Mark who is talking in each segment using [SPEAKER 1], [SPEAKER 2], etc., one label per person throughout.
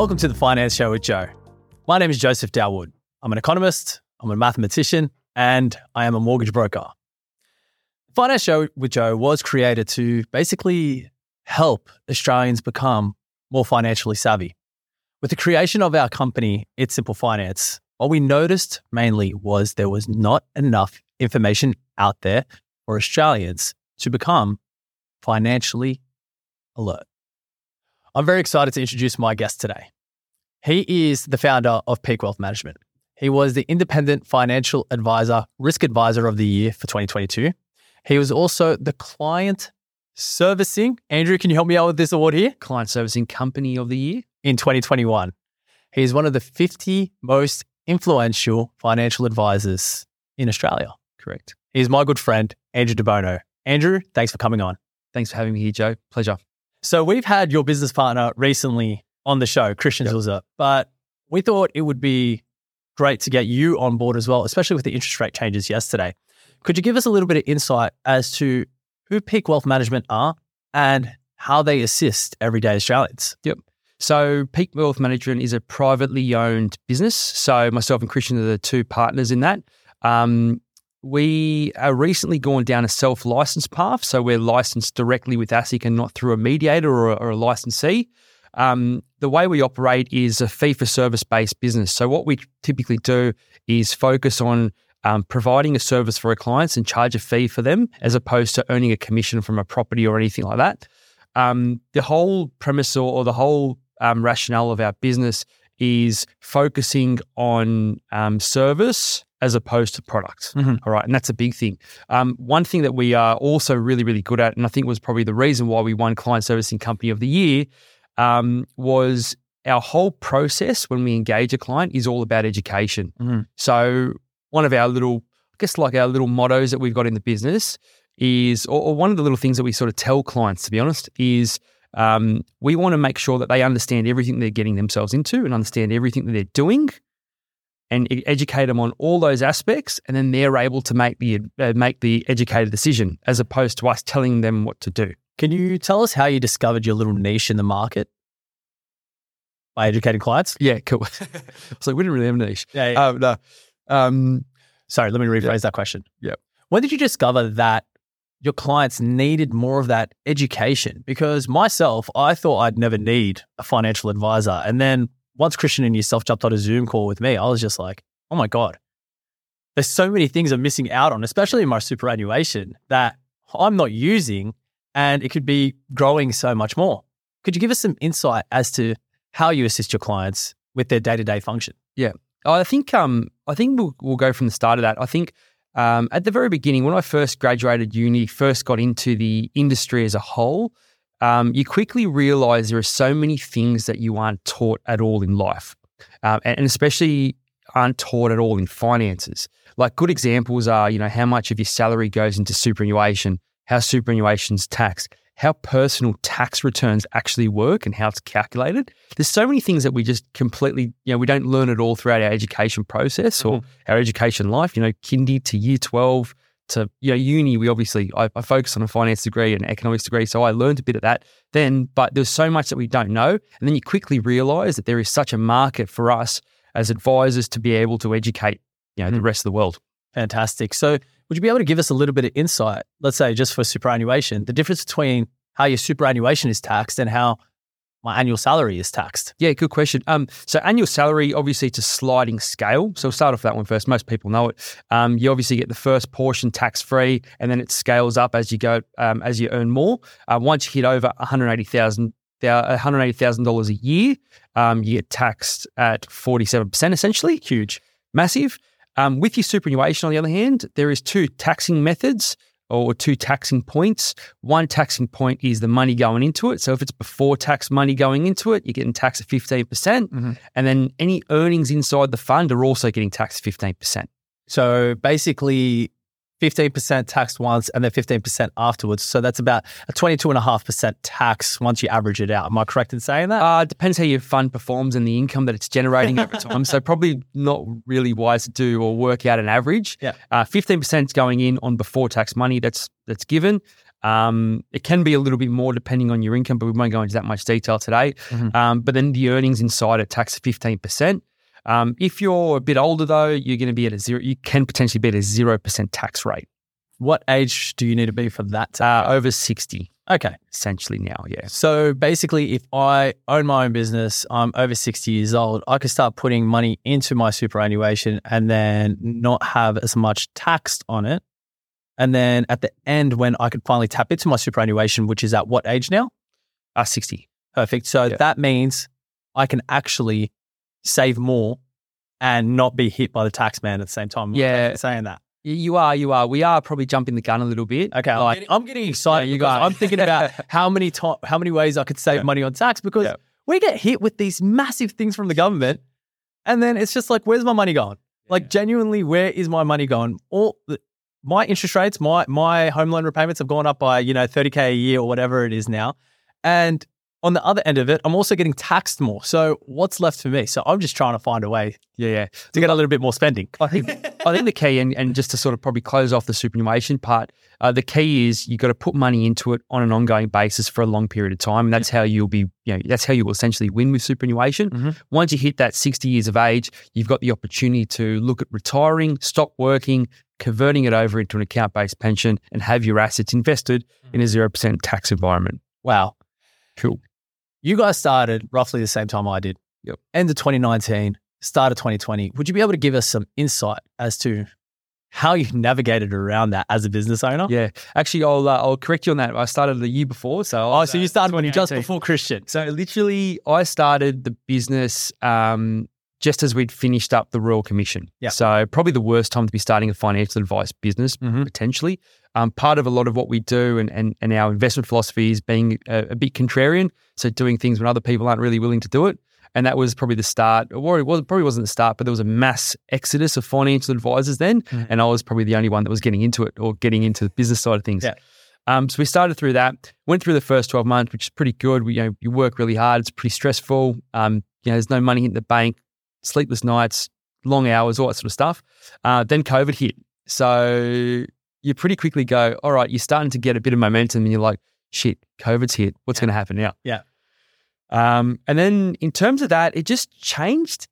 [SPEAKER 1] Welcome to the Finance Show with Joe. My name is Joseph Dawood. I'm an economist, I'm a mathematician, and I am a mortgage broker. Finance Show with Joe was created to basically help Australians become more financially savvy. With the creation of our company, It's Simple Finance, what we noticed mainly was there was not enough information out there for Australians to become financially alert. I'm very excited to introduce my guest today. He is the founder of Peak Wealth Management. He was the Independent Financial Advisor Risk Advisor of the Year for 2022. He was also the Client Servicing. Andrew, can you help me out with this award here?
[SPEAKER 2] Client Servicing Company of the Year.
[SPEAKER 1] In 2021. He is one of the 50 most influential financial advisors in Australia.
[SPEAKER 2] Correct.
[SPEAKER 1] He's my good friend, Andrew Debono. Andrew, thanks for coming on.
[SPEAKER 2] Thanks for having me here, Joe. Pleasure.
[SPEAKER 1] So we've had your business partner recently on the show, Christian
[SPEAKER 2] Yep.
[SPEAKER 1] Zilzer, but we thought it would be great to get you on board as well, especially with the interest rate changes yesterday. Could you give us a little bit of insight as to who Peak Wealth Management are and how they assist everyday Australians? Yep.
[SPEAKER 2] So, Peak Wealth Management is a privately owned business. So, myself and Christian are the two partners in that. Um, we are recently gone down a self license path. So, we're licensed directly with ASIC and not through a mediator or a, or a licensee. Um, the way we operate is a fee for service based business. So, what we typically do is focus on um, providing a service for our clients and charge a fee for them as opposed to earning a commission from a property or anything like that. Um, the whole premise or, or the whole um, rationale of our business is focusing on um, service as opposed to product.
[SPEAKER 1] Mhm.
[SPEAKER 2] All right. And that's a big thing. Um, one thing that we are also really, really good at, and I think was probably the reason why we won Client Servicing Company of the Year, um, was our whole process when we engage a client is all about education.
[SPEAKER 1] Mhm.
[SPEAKER 2] So, one of our little, I guess, like our little mottos that we've got in the business is, or, or one of the little things that we sort of tell clients, to be honest, is um, we want to make sure that they understand everything they're getting themselves into and understand everything that they're doing and educate them on all those aspects. And then they're able to make the, uh, make the educated decision as opposed to us telling them what to do.
[SPEAKER 1] Can you tell us how you discovered your little niche in the market by educating clients?
[SPEAKER 2] Yeah, cool. so we didn't really have a niche.
[SPEAKER 1] Yeah.
[SPEAKER 2] Um, no. Um,
[SPEAKER 1] Sorry, let me rephrase that question.
[SPEAKER 2] Yep.
[SPEAKER 1] When did you discover that your clients needed more of that education? Because myself, I thought I'd never need a financial advisor. And then once Christian and yourself jumped on a Zoom call with me, I was just like, oh my God, there's so many things I'm missing out on, especially in my superannuation that I'm not using and it could be growing so much more. Could you give us some insight as to how you assist your clients with their day to day function? Yeah.
[SPEAKER 2] I think um, I think we'll, we'll go from the start of that. I think um, at the very beginning, when I first graduated uni, first got into the industry as a whole, um, you quickly realize there are so many things that you aren't taught at all in life, um, and, especially aren't taught at all in finances. Like good examples are, you know, how much of your salary goes into superannuation, how superannuation's taxed, how personal tax returns actually work and how it's calculated. There's so many things that we just completely, you know, we don't learn at all throughout our education process or our education life, you know, kindy to year 12 to, you know, uni. We obviously, I, I focus on a finance degree and economics degree. So I learned a bit of that then, but there's so much that we don't know. And then you quickly realize that there is such a market for us as advisors to be able to educate, you know, the
[SPEAKER 1] Mm.
[SPEAKER 2] rest of the world.
[SPEAKER 1] Fantastic. So, would you be able to give us a little bit of insight, let's say just for superannuation, the difference between how your superannuation is taxed and how my annual salary is taxed?
[SPEAKER 2] Yeah, good question. Um, so annual salary, obviously, it's a sliding scale. So we'll start off that one first. Most people know it. Um, you obviously get the first portion tax free, and then it scales up as you go um, as you earn more. Uh, once you hit over one hundred eighty thousand. One hundred eighty thousand dollars a year, um, you get taxed at forty-seven percent. Essentially,
[SPEAKER 1] Huge.
[SPEAKER 2] massive. Um, with your superannuation, on the other hand, there is two taxing methods or two taxing points. One taxing point is the money going into it. So if it's before tax money going into it, you're getting taxed at 15%. percent
[SPEAKER 1] Mhm.
[SPEAKER 2] And then any earnings inside the fund are also getting taxed 15%.
[SPEAKER 1] So, basically, 15% taxed once and then 15% afterwards. So, that's about a 22.5% tax once you average it out. Am I correct in saying that?
[SPEAKER 2] Uh, depends how your fund performs and the income that it's generating over time. So probably not really wise to do or work out an average.
[SPEAKER 1] Yeah.
[SPEAKER 2] Uh, 15% is going in on before tax money that's that's given. Um, it can be a little bit more depending on your income, but we won't go into that much detail today.
[SPEAKER 1] Mhm.
[SPEAKER 2] Um, but then the earnings inside are taxed at 15%. Um, if you're a bit older, though, you're going to be at a zero, you can potentially be at a 0% tax rate.
[SPEAKER 1] What age do you need to be for that?
[SPEAKER 2] Uh, over 60,
[SPEAKER 1] okay.
[SPEAKER 2] essentially now, yeah.
[SPEAKER 1] So basically, if I own my own business, I'm over 60 years old, I could start putting money into my superannuation and then not have as much taxed on it. And then at the end, when I could finally tap into my superannuation, which is at what age now?
[SPEAKER 2] Uh, 60.
[SPEAKER 1] Perfect. So
[SPEAKER 2] Yeah.
[SPEAKER 1] that means I can actually save more and not be hit by the tax man at the same time.
[SPEAKER 2] Yeah.
[SPEAKER 1] Saying that.
[SPEAKER 2] You are, you are. We are probably jumping the gun a little bit.
[SPEAKER 1] Okay, I'm, getting, I'm getting excited.
[SPEAKER 2] Yeah, you guys.
[SPEAKER 1] I'm thinking about how many to- how many ways I could save
[SPEAKER 2] Yeah.
[SPEAKER 1] money on tax because
[SPEAKER 2] Yeah.
[SPEAKER 1] we get hit with these massive things from the government, and then it's just like, where's my money going? Like genuinely, where is my money going? All the, my interest rates, my my home loan repayments have gone up by you know 30k a year or whatever it is now, and on the other end of it, I'm also getting taxed more. So what's left for me? So I'm just trying to find a way
[SPEAKER 2] Yeah, yeah.
[SPEAKER 1] to get a little bit more spending.
[SPEAKER 2] I think I think the key, and, and just to sort of probably close off the superannuation part, uh, the key is you've got to put money into it on an ongoing basis for a long period of time, and that's how you'll be, you know, that's how you will essentially win with superannuation.
[SPEAKER 1] Mhm.
[SPEAKER 2] Once you hit that sixty years of age, you've got the opportunity to look at retiring, stop working, converting it over into an account-based pension, and have your assets invested in a zero percent tax environment.
[SPEAKER 1] Wow.
[SPEAKER 2] Cool.
[SPEAKER 1] You guys started roughly the same time I did.
[SPEAKER 2] Yep.
[SPEAKER 1] End of 2019, start of 2020. Would you be able to give us some insight as to how you navigated around that as a business owner?
[SPEAKER 2] Yeah, actually, I'll uh, I'll correct you on that. I started the year before, so
[SPEAKER 1] Oh, so
[SPEAKER 2] uh,
[SPEAKER 1] you started when you just before Christian.
[SPEAKER 2] So literally, I started the business um, just as we'd finished up the Royal Commission.
[SPEAKER 1] Yeah.
[SPEAKER 2] So probably the worst time to be starting a financial advice business
[SPEAKER 1] Mhm.
[SPEAKER 2] potentially. Um, part of a lot of what we do and, and, and our investment philosophy is being a, a bit contrarian. So doing things when other people aren't really willing to do it. And that was probably the start, or it was, probably wasn't the start, but there was a mass exodus of financial advisors then.
[SPEAKER 1] Mhm.
[SPEAKER 2] And I was probably the only one that was getting into it or getting into the business side of things.
[SPEAKER 1] Yeah.
[SPEAKER 2] Um, so we started through that, went through the first 12 months, which is pretty good. We, you know, you work really hard. It's pretty stressful. Um, you know, there's no money in the bank, sleepless nights, long hours, all that sort of stuff. Uh, then COVID hit. So you pretty quickly go, all right, you're starting to get a bit of momentum and you're like, shit, COVID's hit. What's going to happen now?
[SPEAKER 1] Yeah.
[SPEAKER 2] Um, and then in terms of that, it just changed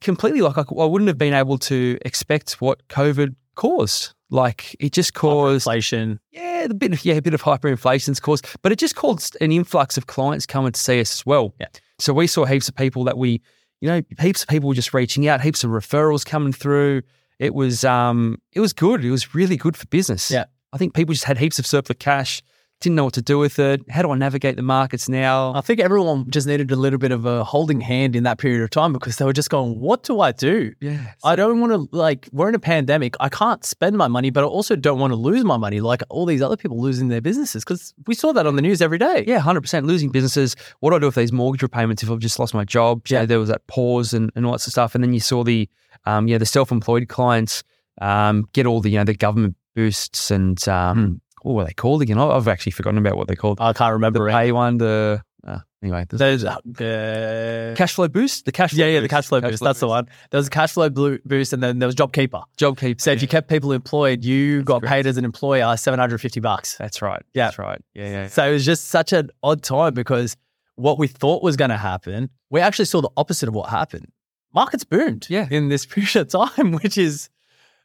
[SPEAKER 2] completely. Like I, I wouldn't have been able to expect what COVID caused. Like it just caused
[SPEAKER 1] Inflation.
[SPEAKER 2] yeah, the bit of, yeah, a bit of hyperinflation's caused, but it just caused an influx of clients coming to see us as well.
[SPEAKER 1] Yeah.
[SPEAKER 2] So we saw heaps of people that we, you know, heaps of people were just reaching out, heaps of referrals coming through. It was um it was good. It was really good for business.
[SPEAKER 1] Yeah.
[SPEAKER 2] I think people just had heaps of surplus cash, didn't know what to do with it. How do I navigate the markets now?
[SPEAKER 1] I think everyone just needed a little bit of a holding hand in that period of time because they were just going, what do I do?
[SPEAKER 2] yeah.
[SPEAKER 1] I don't want to, like, we're in a pandemic. I can't spend my money, but I also don't want to lose my money like all these other people losing their businesses because we saw that on the news every day.
[SPEAKER 2] Yeah, hundred percent. Losing businesses. What do I do with these mortgage repayments if I've just lost my job? Yeah,
[SPEAKER 1] Yeah.
[SPEAKER 2] there was that pause and, and all that sort of stuff. And then you saw the, um, yeah, the self-employed clients um, get all the you know the government boosts and um, what were they called again? I've actually forgotten about what they called.
[SPEAKER 1] I can't
[SPEAKER 2] the
[SPEAKER 1] remember it.
[SPEAKER 2] pay one, the uh, anyway, the
[SPEAKER 1] Those, uh,
[SPEAKER 2] cash flow boost, the cash flow
[SPEAKER 1] yeah, yeah, the
[SPEAKER 2] boost.
[SPEAKER 1] cash flow boost. That's the one. There was a cash flow boost, and then there was JobKeeper.
[SPEAKER 2] Job keeper.
[SPEAKER 1] So if you kept people employed, you got
[SPEAKER 2] correct.
[SPEAKER 1] paid as an employer seven hundred fifty bucks.
[SPEAKER 2] that's right.
[SPEAKER 1] Yeah.
[SPEAKER 2] that's right. Yeah, yeah.
[SPEAKER 1] So it was just such an odd time because what we thought was going to happen, we actually saw the opposite of what happened. Markets boomed
[SPEAKER 2] Yeah.
[SPEAKER 1] in this period of time, which is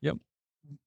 [SPEAKER 2] Yep.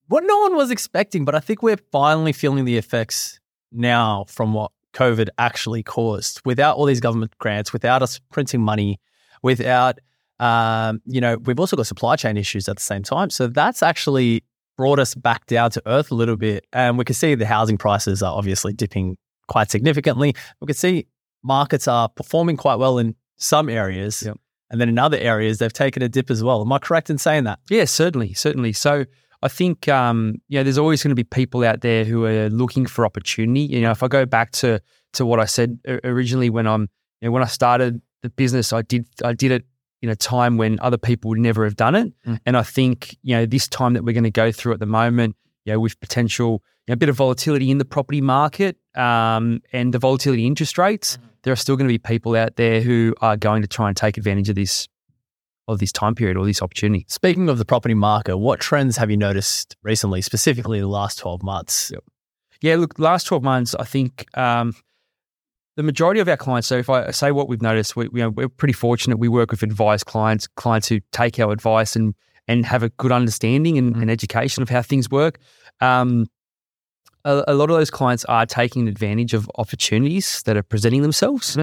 [SPEAKER 1] what no one was expecting. But I think we're finally feeling the effects now from what COVID actually caused without all these government grants, without us printing money, without, um, you know, we've also got supply chain issues at the same time. So that's actually brought us back down to earth a little bit. And we can see the housing prices are obviously dipping quite significantly. We can see markets are performing quite well in some areas.
[SPEAKER 2] Yep.
[SPEAKER 1] And then in other areas, they've taken a dip as well. Am I correct in saying that?
[SPEAKER 2] Yeah, certainly, certainly. So I think um, you know, there's always going to be people out there who are looking for opportunity. You know, if I go back to to what I said originally when I'm, you know, when I started the business, I did I did it in a time when other people would never have done it.
[SPEAKER 1] Mm.
[SPEAKER 2] And I think you know this time that we're going to go through at the moment, you know, with potential you know, a bit of volatility in the property market um, and the volatility interest rates, there are still going to be people out there who are going to try and take advantage of this of this time period or this opportunity.
[SPEAKER 1] Speaking of the property market, what trends have you noticed recently, specifically the last 12 months?
[SPEAKER 2] Yep. Yeah, look, last 12 months, I think um, the majority of our clients, so if I say what we've noticed, we, you know, we're pretty fortunate. We work with advised clients, clients who take our advice and and have a good understanding and,
[SPEAKER 1] Mm.
[SPEAKER 2] and education of how things work. Um, a, a lot of those clients are taking advantage of opportunities that are presenting themselves,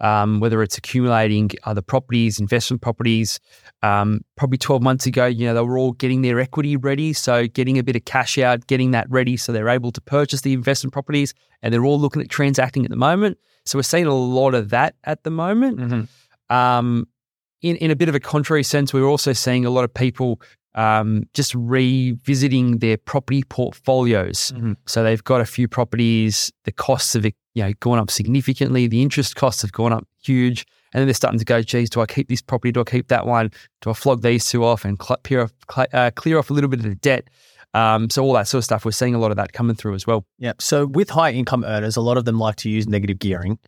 [SPEAKER 2] um, whether it's accumulating other properties, investment properties. Um, probably 12 months ago, you know, they were all getting their equity ready. So getting a bit of cash out, getting that ready so they're able to purchase the investment properties and they're all looking at transacting at the moment. So we're seeing a lot of that at the moment.
[SPEAKER 1] Mm-hmm.
[SPEAKER 2] Um, in, in a bit of a contrary sense, we're also seeing a lot of people um, just revisiting their property portfolios.
[SPEAKER 1] Mhm.
[SPEAKER 2] So they've got a few properties, the costs have you know gone up significantly, the interest costs have gone up huge, and then they're starting to go, geez, do I keep this property? Do I keep that one? Do I flog these two off and cl- clear off, cl- uh, clear off a little bit of the debt? Um, so all that sort of stuff, we're seeing a lot of that coming through as well.
[SPEAKER 1] Yeah. So with high income earners, a lot of them like to use negative gearing.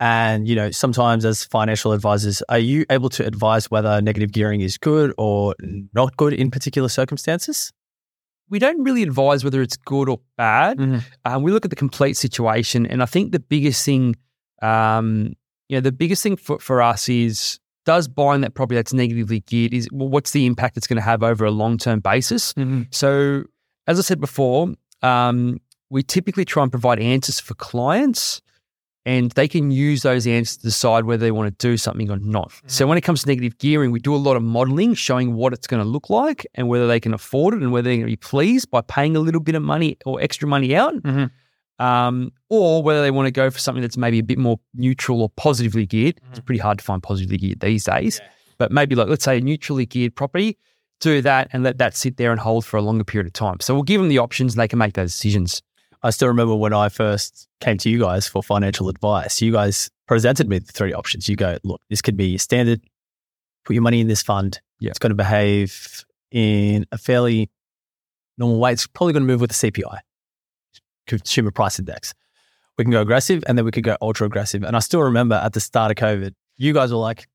[SPEAKER 1] And, you know, sometimes as financial advisors, are you able to advise whether negative gearing is good or not good in particular circumstances?
[SPEAKER 2] We don't really advise whether it's good or bad.
[SPEAKER 1] Mhm.
[SPEAKER 2] Um, we look at the complete situation, and I think the biggest thing, um, you know, the biggest thing for, for us is does buying that property that's negatively geared is well, what's the impact it's going to have over a long term basis. So, as I said before, um, we typically try and provide answers for clients, and they can use those answers to decide whether they want to do something or not. So, when it comes to negative gearing, we do a lot of modeling showing what it's going to look like and whether they can afford it and whether they're going to be pleased by paying a little bit of money or extra money out,
[SPEAKER 1] Mhm.
[SPEAKER 2] um, or whether they want to go for something that's maybe a bit more neutral or positively geared. It's pretty hard to find positively geared these days, but maybe like let's say a neutrally geared property. Do that and let that sit there and hold for a longer period of time. So we'll give them the options and they can make those decisions.
[SPEAKER 1] I still remember when I first came to you guys for financial advice, you guys presented me with three options. You go, look, this could be standard, put your money in this fund.
[SPEAKER 2] Yeah.
[SPEAKER 1] It's going to behave in a fairly normal way. It's probably going to move with the CPI, Consumer Price Index. We can go aggressive and then we could go ultra aggressive. And I still remember at the start of COVID, you guys were like,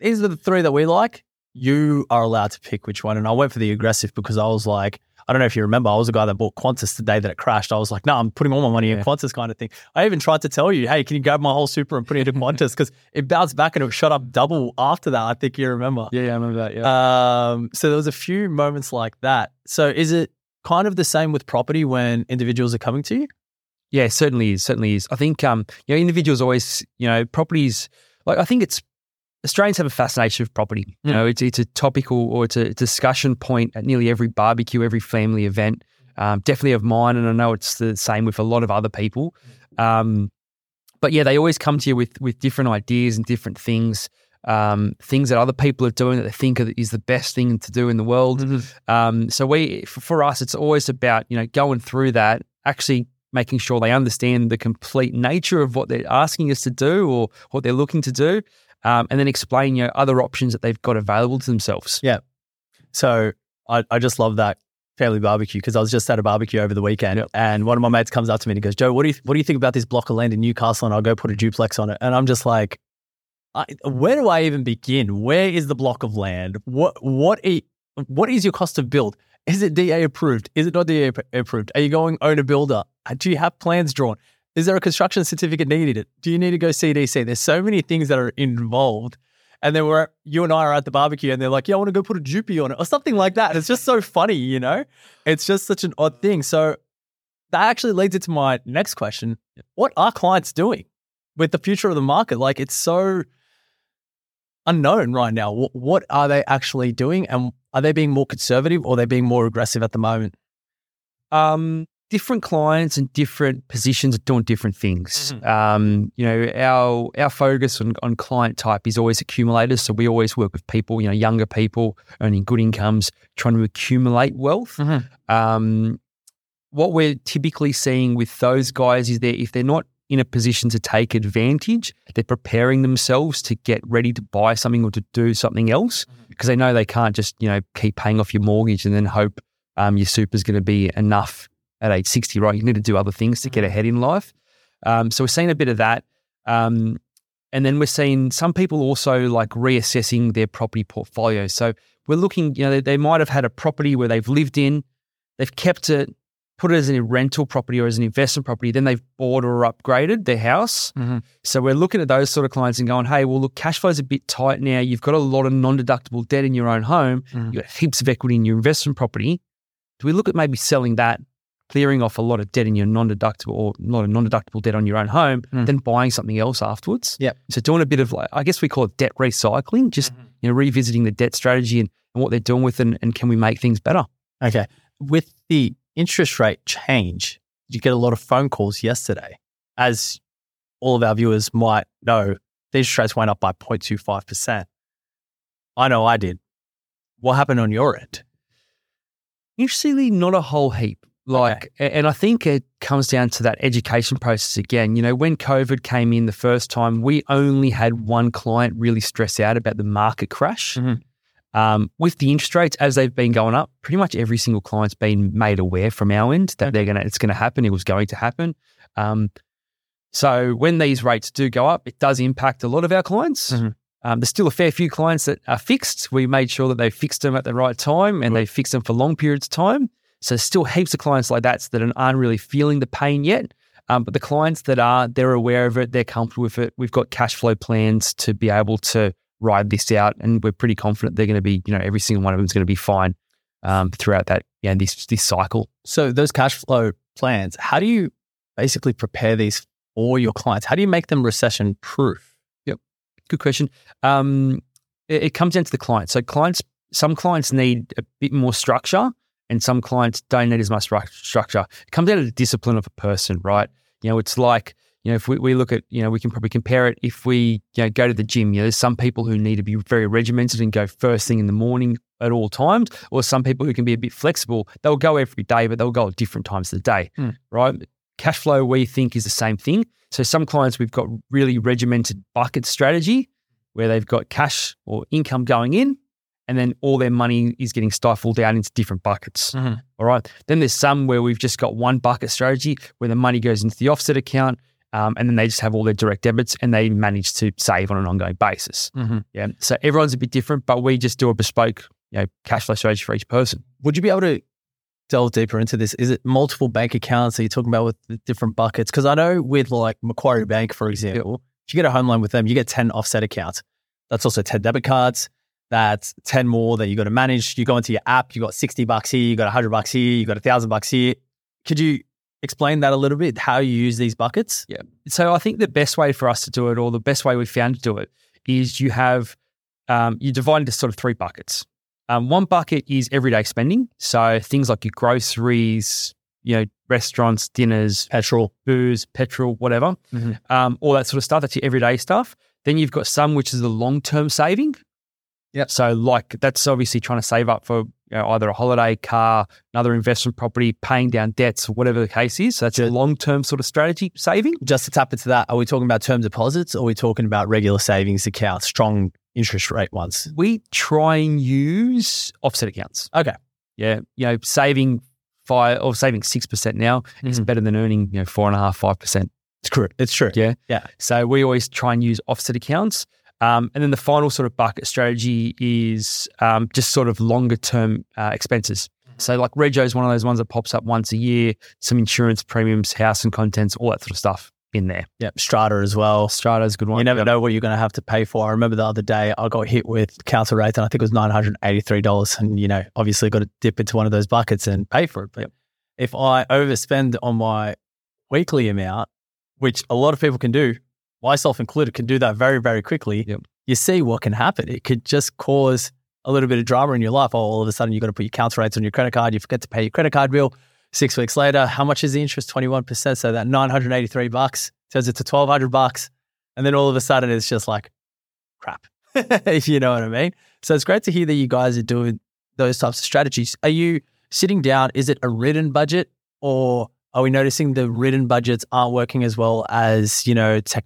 [SPEAKER 1] these are the three that we like. You are allowed to pick which one. And I went for the aggressive because I was like, I don't know if you remember, I was the guy that bought Qantas the day that it crashed. I was like, no, I'm putting all my money in
[SPEAKER 2] Yeah.
[SPEAKER 1] Qantas kind of thing. I even tried to tell you, hey, can you grab my whole super and put it in Qantas? Because it bounced back and it shot up double after that. I think you remember.
[SPEAKER 2] Yeah, I remember that. Yeah.
[SPEAKER 1] Um, so there was a few moments like that. So is it kind of the same with property when individuals are coming to you?
[SPEAKER 2] Yeah, certainly is. Certainly is. I think um, you know, individuals always, you know, properties. Like I think it's Australians have a fascination with property. You know, it's it's a topical or it's a discussion point at nearly every barbecue, every family event. Um, definitely of mine, and I know it's the same with a lot of other people. Um, but yeah, they always come to you with with different ideas and different things, um, things that other people are doing that they think is the best thing to do in the world. Um, so we, for us, it's always about you know going through that, actually making sure they understand the complete nature of what they're asking us to do or what they're looking to do, um, and then explain you know other options that they've got available to themselves. Yeah.
[SPEAKER 1] So I, I just love that family barbecue because I was just at a barbecue over the weekend and one of my mates comes up to me and he goes, Joe, what do you what do you think about this block of land in Newcastle? And I'll go put a duplex on it. And I'm just like, I, where do I even begin? Where is the block of land? What what i- what is your cost of build? Is it DA approved? Is it not DA approved? Are you going owner builder? Uh, Do you have plans drawn? Is there a construction certificate needed? Do you need to go CDC? There's so many things that are involved. And then we're you and I are at the barbecue, and they're like, "Yeah, I want to go put a jupy on it," or something like that. It's just so funny, you know. It's just such an odd thing. So that actually leads into my next question: What are clients doing with the future of the market? Like, it's so unknown right now. What, what are they actually doing, and are they being more conservative or are they being more aggressive at the moment?
[SPEAKER 2] Um, different clients and different positions are doing different things. Um, you know, our our focus on, on client type is always accumulators. So we always work with people, you know, younger people earning good incomes, trying to accumulate wealth. Um, what we're typically seeing with those guys is that if they're not in a position to take advantage, they're preparing themselves to get ready to buy something or to do something else because they know they can't just you know keep paying off your mortgage and then hope um, your super is going to be enough at age 60, right? You need to do other things to get ahead in life. Um, so we're seeing a bit of that. Um, and then we're seeing some people also like reassessing their property portfolio. So we're looking, you know, they, they might have had a property where they've lived in, they've kept it, put it as a rental property or as an investment property, then they've bought or upgraded their house.
[SPEAKER 1] Mhm.
[SPEAKER 2] So we're looking at those sort of clients and going, hey, well, look, cash flow's a bit tight now. You've got a lot of non deductible debt in your own home.
[SPEAKER 1] Mhm.
[SPEAKER 2] You've got heaps of equity in your investment property. Do we look at maybe selling that, clearing off a lot of debt in your non deductible or a lot of non deductible debt on your own home,
[SPEAKER 1] Mm.
[SPEAKER 2] then buying something else afterwards?
[SPEAKER 1] Yep.
[SPEAKER 2] So doing a bit of like, I guess we call it debt recycling, just you know, revisiting the debt strategy and, and what they're doing with it and, and can we make things better?
[SPEAKER 1] Okay. With the interest rate change, you get a lot of phone calls yesterday? As all of our viewers might know, the interest rates went up by 0.25%. I know I did. What happened on your end?
[SPEAKER 2] Interestingly, not a whole heap. Like, a- and I think it comes down to that education process again. You know, when COVID came in the first time, we only had one client really stress out about the market crash.
[SPEAKER 1] Mhm.
[SPEAKER 2] Um, with the interest rates as they've been going up, pretty much every single client's been made aware from our end that they're gonna it's gonna happen. It was going to happen. Um, so when these rates do go up, it does impact a lot of our clients.
[SPEAKER 1] Mhm.
[SPEAKER 2] Um, there's still a fair few clients that are fixed. We made sure that they fixed them at the right time and they fixed them for long periods of time. So still heaps of clients like that that aren't really feeling the pain yet. Um, but the clients that are, they're aware of it, they're comfortable with it. We've got cash flow plans to be able to ride this out, and we're pretty confident they're going to be, you know, every single one of them is going to be fine um, throughout that, yeah, this this cycle.
[SPEAKER 1] So, those cash flow plans, how do you basically prepare these for your clients? How do you make them recession proof?
[SPEAKER 2] Yep, good question. Um, it, it comes down to the client. So clients, some clients need a bit more structure, and some clients don't need as much structure. It comes down to the discipline of a person, right? You know, it's like you know, if we, we look at, you know, we can probably compare it. If we you know go to the gym, you know, there's some people who need to be very regimented and go first thing in the morning at all times, or some people who can be a bit flexible. They'll go every day, but they'll go at different times of the day,
[SPEAKER 1] Hmm.
[SPEAKER 2] right? Cash flow, we think, is the same thing. So some clients we've got really regimented bucket strategy where they've got cash or income going in, and then all their money is getting stifled down into different buckets.
[SPEAKER 1] Mhm.
[SPEAKER 2] All right. Then there's some where we've just got one bucket strategy where the money goes into the offset account, um, and then they just have all their direct debits and they manage to save on an ongoing basis.
[SPEAKER 1] Mhm.
[SPEAKER 2] Yeah. So everyone's a bit different, but we just do a bespoke, you know, cash flow strategy for each person.
[SPEAKER 1] Would you be able to delve deeper into this? Is it multiple bank accounts? that you're talking about with the different buckets? Because I know with like Macquarie Bank, for example, if you get a home loan with them, you get 10 offset accounts. That's also 10 debit cards. That's 10 more that you got to manage. You go into your app, you got 60 bucks here, you got 100 bucks here, you got 1,000 bucks here. Could you explain that a little bit, how you use these buckets? Yeah.
[SPEAKER 2] So I think the best way for us to do it, or the best way we found to do it, is you have um, you divide into sort of three buckets. Um, one bucket is everyday spending, so things like your groceries, you know, restaurants, dinners,
[SPEAKER 1] Petrol.
[SPEAKER 2] booze, petrol, whatever,
[SPEAKER 1] Mhm.
[SPEAKER 2] um, all that sort of stuff. That's your everyday stuff. Then you've got some which is the long term saving.
[SPEAKER 1] Yep.
[SPEAKER 2] So like that's obviously trying to save up for you know, either a holiday, car, another investment property, paying down debts, whatever the case is. So that's a long term sort of strategy saving.
[SPEAKER 1] Just to tap into that, are we talking about term deposits or are we talking about regular savings accounts, strong interest rate ones?
[SPEAKER 2] we try and use offset accounts.
[SPEAKER 1] Okay.
[SPEAKER 2] Yeah, you know, saving five or saving six percent now is
[SPEAKER 1] Mhm.
[SPEAKER 2] better than earning you know four and a half, five percent.
[SPEAKER 1] It's true. It's true.
[SPEAKER 2] Yeah,
[SPEAKER 1] Yeah.
[SPEAKER 2] So we always try and use offset accounts. Um, and then the final sort of bucket strategy is um, just sort of longer term uh, expenses. So like Rego is one of those ones that pops up once a year. Some insurance premiums, house and contents, all that sort of stuff in there.
[SPEAKER 1] Yeah. Strata as well.
[SPEAKER 2] Strata is a good one.
[SPEAKER 1] You never
[SPEAKER 2] Yep.
[SPEAKER 1] know what you're going to have to pay for. I remember the other day I got hit with council rates and I think it was $983. And, you know, obviously got to dip into one of those buckets and pay for it. But if I overspend on my weekly amount, which a lot of people can do, myself included, can do that very, very quickly,
[SPEAKER 2] Yep.
[SPEAKER 1] you see what can happen. It could just cause a little bit of drama in your life. Oh, all of a sudden you've got to put your council rates on your credit card. You forget to pay your credit card bill. Six weeks later, how much is the interest? 21%. So that 983 bucks turns it to 1200 bucks. And then all of a sudden it's just like crap, if you know what I mean. So it's great to hear that you guys are doing those types of strategies. Are you sitting down? Is it a written budget or are we noticing the written budgets aren't working as well as, you know, tech,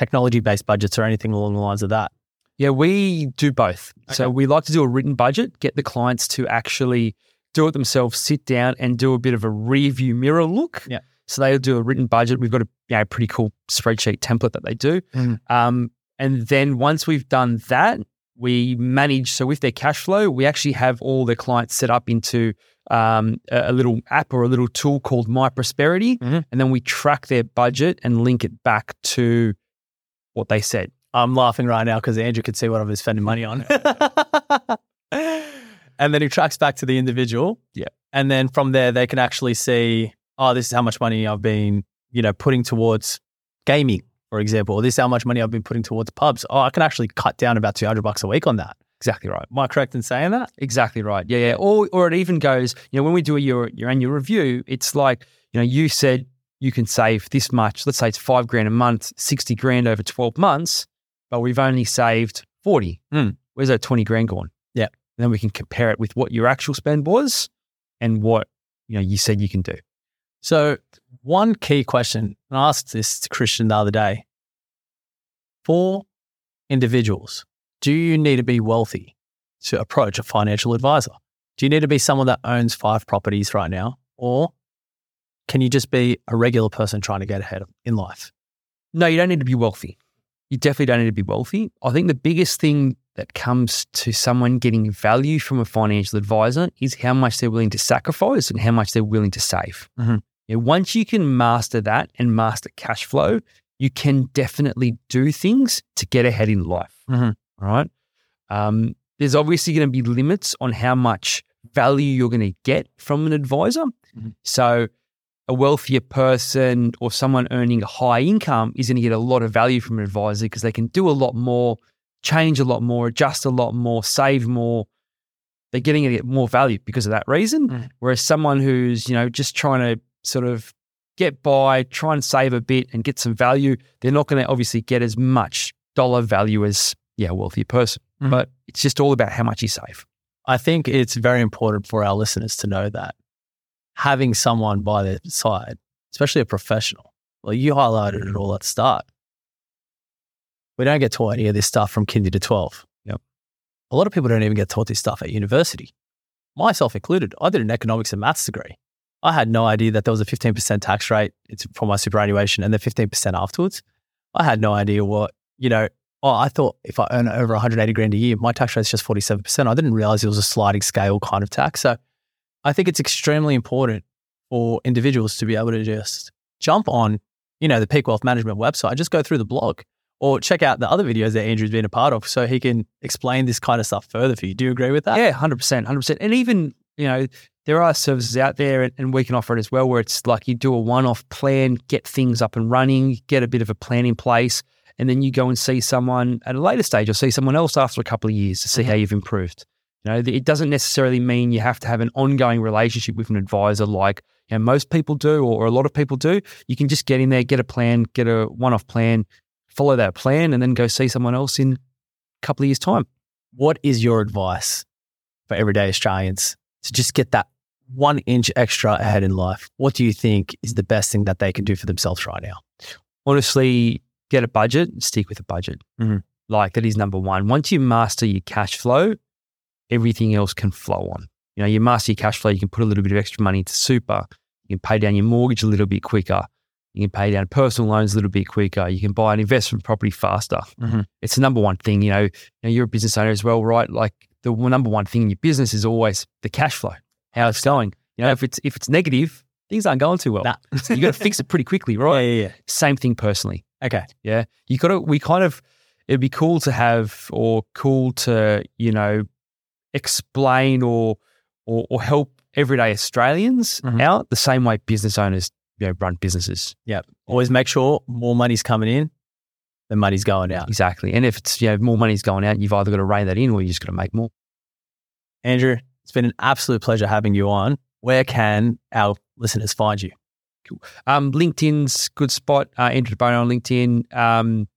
[SPEAKER 1] technology based budgets or anything along the lines of that?
[SPEAKER 2] Yeah, we do both. So we like to do a written budget, get the clients to actually do it themselves, sit down and do a bit of a review mirror look.
[SPEAKER 1] Yeah.
[SPEAKER 2] So they'll do a written budget. We've got a you know, pretty cool spreadsheet template that they do.
[SPEAKER 1] Mhm.
[SPEAKER 2] Um, and then once we've done that, we manage. So with their cash flow, we actually have all their clients set up into um, a, little app or a little tool called My Prosperity,
[SPEAKER 1] Mhm.
[SPEAKER 2] and then we track their budget and link it back to what they said.
[SPEAKER 1] I'm laughing right now because Andrew could see what I was spending money on. and then he tracks back to the individual.
[SPEAKER 2] Yeah.
[SPEAKER 1] And then from there, they can actually see, oh, this is how much money I've been, you know, putting towards gaming, for example, or this is how much money I've been putting towards pubs. Oh, I can actually cut down about 200 bucks a week on that.
[SPEAKER 2] Exactly right.
[SPEAKER 1] Am I correct in saying that?
[SPEAKER 2] Exactly right. Yeah, yeah. Or or it even goes, you know, when we do your your annual review, it's like, you know, you said you can save this much. Let's say it's five grand a month, sixty grand over twelve months, but we've only saved forty.
[SPEAKER 1] Mm.
[SPEAKER 2] Where's that twenty grand gone?
[SPEAKER 1] Yeah.
[SPEAKER 2] And then we can compare it with what your actual spend was and what you know you said you can do.
[SPEAKER 1] So, one key question, and I asked this to Christian the other day for individuals, do you need to be wealthy to approach a financial advisor? Do you need to be someone that owns five properties right now? Or can you just be a regular person trying to get ahead in life?
[SPEAKER 2] No, you don't need to be wealthy. You definitely don't need to be wealthy. I think the biggest thing that comes to someone getting value from a financial advisor is how much they're willing to sacrifice and how much they're willing to save.
[SPEAKER 1] Mhm.
[SPEAKER 2] Yeah, once you can master that and master cash flow, you can definitely do things to get ahead in life.
[SPEAKER 1] Mhm.
[SPEAKER 2] All right. Um, there's obviously going to be limits on how much value you're going to get from an advisor.
[SPEAKER 1] Mhm.
[SPEAKER 2] So, a wealthier person or someone earning a high income is going to get a lot of value from an advisor because they can do a lot more, change a lot more, adjust a lot more, save more. They're getting to get more value because of that reason.
[SPEAKER 1] Mm.
[SPEAKER 2] Whereas someone who's, you know, just trying to sort of get by, try and save a bit and get some value, they're not going to obviously get as much dollar value as, yeah, a wealthier person.
[SPEAKER 1] Mhm.
[SPEAKER 2] But it's just all about how much you save.
[SPEAKER 1] I think it's very important for our listeners to know that having someone by their side, especially a professional, well, you highlighted it all at the start. We don't get taught any of this stuff from kinder to 12.
[SPEAKER 2] Yep.
[SPEAKER 1] A lot of people don't even get taught this stuff at university, myself included. I did an economics and maths degree. I had no idea that there was a 15% tax rate for my superannuation and then 15% afterwards. I had no idea what, you know, oh, I thought if I earn over 180 grand a year, my tax rate is just 47%. I didn't realize it was a sliding scale kind of tax. So I think it's extremely important for individuals to be able to just jump on, you know, the Peak Wealth Management website, just go through the blog or check out the other videos that Andrew's been a part of so he can explain this kind of stuff further for you. Do you agree with that?
[SPEAKER 2] Yeah, hundred percent, hundred percent. And even you know, there are services out there, and, and we can offer it as well, where it's like you do a one-off plan, get things up and running, get a bit of a plan in place, and then you go and see someone at a later stage, or see someone else after a couple of years to see mm-hmm. how you've improved. You know, it doesn't necessarily mean you have to have an ongoing relationship with an advisor, like you know, most people do, or, or a lot of people do. You can just get in there, get a plan, get a one-off plan, follow that plan, and then go see someone else in a couple of years' time.
[SPEAKER 1] What is your advice for everyday Australians to just get that one inch extra ahead in life? What do you think is the best thing that they can do for themselves right now?
[SPEAKER 2] honestly, get a budget, stick with a budget.
[SPEAKER 1] Mhm.
[SPEAKER 2] Like that is number one. Once you master your cash flow, everything else can flow on. You know, you master your cash flow, you can put a little bit of extra money into super. You can pay down your mortgage a little bit quicker. You can pay down personal loans a little bit quicker. You can buy an investment property faster.
[SPEAKER 1] Mhm.
[SPEAKER 2] It's the number one thing. You know, you know, you're a business owner as well, right? Like the number one thing in your business is always the cash flow, how it's going. You know, if it's if it's negative, things aren't going too well.
[SPEAKER 1] Nah.
[SPEAKER 2] So you got to fix it pretty quickly,
[SPEAKER 1] Yeah,
[SPEAKER 2] right?
[SPEAKER 1] yeah,
[SPEAKER 2] Same thing personally.
[SPEAKER 1] Okay.
[SPEAKER 2] Yeah. You got to, we kind of, it'd be cool to have or cool to, you know, explain or, or, or help everyday Australians
[SPEAKER 1] Mhm.
[SPEAKER 2] out the same way business owners, you know, run businesses. Yeah.
[SPEAKER 1] Always make sure more money's coming in than money's going out.
[SPEAKER 2] Exactly. And if it's, you know, more money's going out, you've either got to rein that in or you just got to make more.
[SPEAKER 1] Andrew, it's been an absolute pleasure having you on. Where can our listeners find you?
[SPEAKER 2] Um, LinkedIn's good spot. Uh, Andrew Debono on LinkedIn. Um,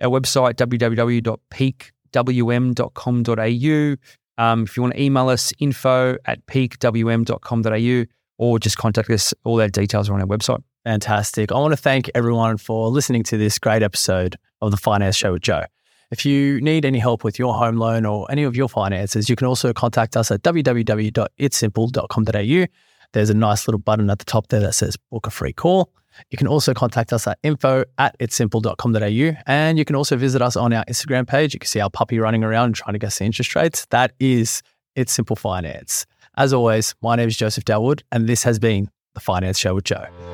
[SPEAKER 2] our website, www.peakwm.com.au. Um, if you want to email us, info at peakwm.com.au or just contact us. All our details are on our website.
[SPEAKER 1] Fantastic. I want to thank everyone for listening to this great episode of the Finance Show with Joe. If you need any help with your home loan or any of your finances, you can also contact us at www.itsimple.com.au. There's a nice little button at the top there that says book a free call. You can also contact us at info at itsimple.com.au. And you can also visit us on our Instagram page. You can see our puppy running around trying to guess the interest rates. That is It's Simple Finance. As always, my name is Joseph Dalwood, and this has been The Finance Show with Joe.